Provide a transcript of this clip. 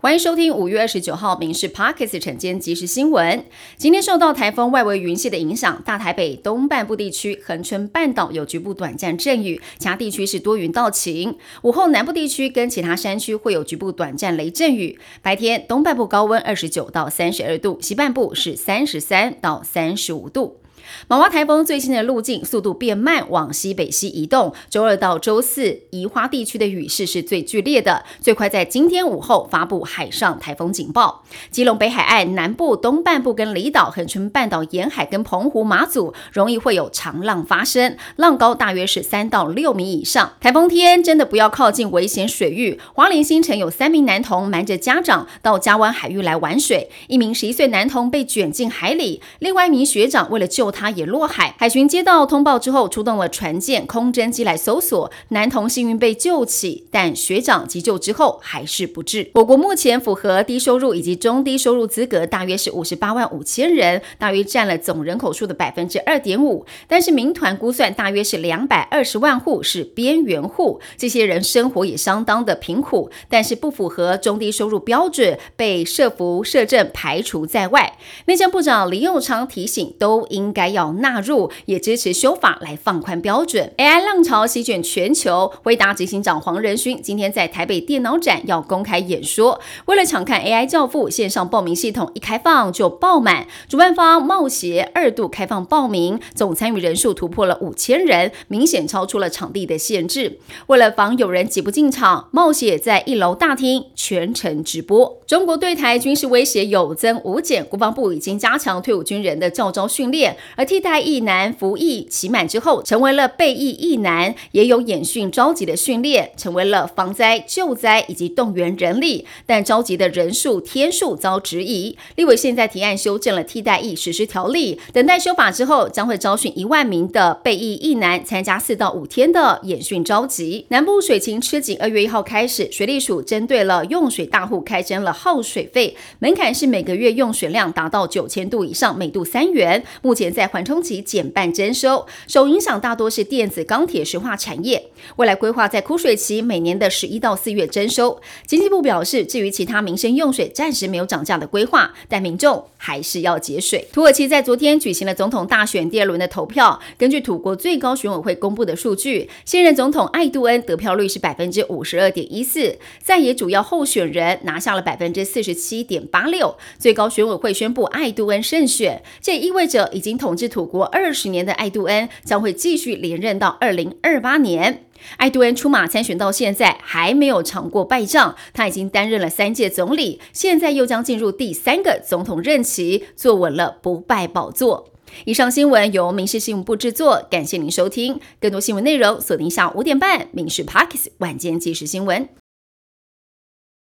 欢迎收听五月二十九号《民事 Pockets》晨间即时新闻。今天受到台风外围云系的影响，大台北东半部地区、恒春半岛有局部短暂阵雨，其他地区是多云到晴。午后南部地区跟其他山区会有局部短暂雷阵雨。白天东半部高温二十九到三十二度，西半部是三十三到三十五度。马洼台风最新的路径速度变慢，往西北西移动。周二到周四，宜花地区的雨势是最剧烈的，最快在今天午后发布海上台风警报。基隆北海岸南部、东半部跟离岛、恒春半岛沿海跟澎湖、马祖，容易会有长浪发生，浪高大约是三到六米以上。台风天真的不要靠近危险水域。华联新城有三名男童瞒着家长到嘉湾海域来玩水，一名十一岁男童被卷进海里，另外一名学长为了救他。也落海，海巡接到通报之后，出动了船舰、空侦机来搜索。男童幸运被救起，但学长急救之后还是不治。我国目前符合低收入以及中低收入资格，大约是五十八万五千人，大约占了总人口数的百分之二点五。但是民团估算，大约是两百二十万户是边缘户，这些人生活也相当的贫苦，但是不符合中低收入标准，被社福社政排除在外。内政部长林佑昌提醒，都应该。要纳入，也支持修法来放宽标准。AI 浪潮席卷全球，威达执行长黄仁勋今天在台北电脑展要公开演说。为了抢看 AI 教父，线上报名系统一开放就爆满，主办方冒协二度开放报名，总参与人数突破了五千人，明显超出了场地的限制。为了防有人挤不进场，冒协在一楼大厅全程直播。中国对台军事威胁有增无减，国防部已经加强退伍军人的教招训练。而替代役男服役期满之后，成为了备役役男，也有演训召集的训练，成为了防灾救灾以及动员人力。但召集的人数天数遭质疑。立委现在提案修正了替代役实施条例，等待修法之后，将会招训一万名的备役役男参加四到五天的演训召集。南部水情吃紧，二月一号开始，水利署针对了用水大户开征了耗水费，门槛是每个月用水量达到九千度以上，每度三元。目前在缓冲期减半征收，受影响大多是电子、钢铁、石化产业。未来规划在枯水期每年的十一到四月征收。经济部表示，至于其他民生用水，暂时没有涨价的规划，但民众还是要节水。土耳其在昨天举行了总统大选第二轮的投票，根据土国最高选委会公布的数据，现任总统艾杜恩得票率是百分之五十二点一四，在野主要候选人拿下了百分之四十七点八六。最高选委会宣布艾杜恩胜选，这意味着已经统治土国二十年的艾杜恩将会继续连任到二零二八年。艾杜恩出马参选到现在还没有尝过败仗，他已经担任了三届总理，现在又将进入第三个总统任期，坐稳了不败宝座。以上新闻由民事新闻部制作，感谢您收听。更多新闻内容锁定下午五点半《民事 Parkes 晚间即时新闻》。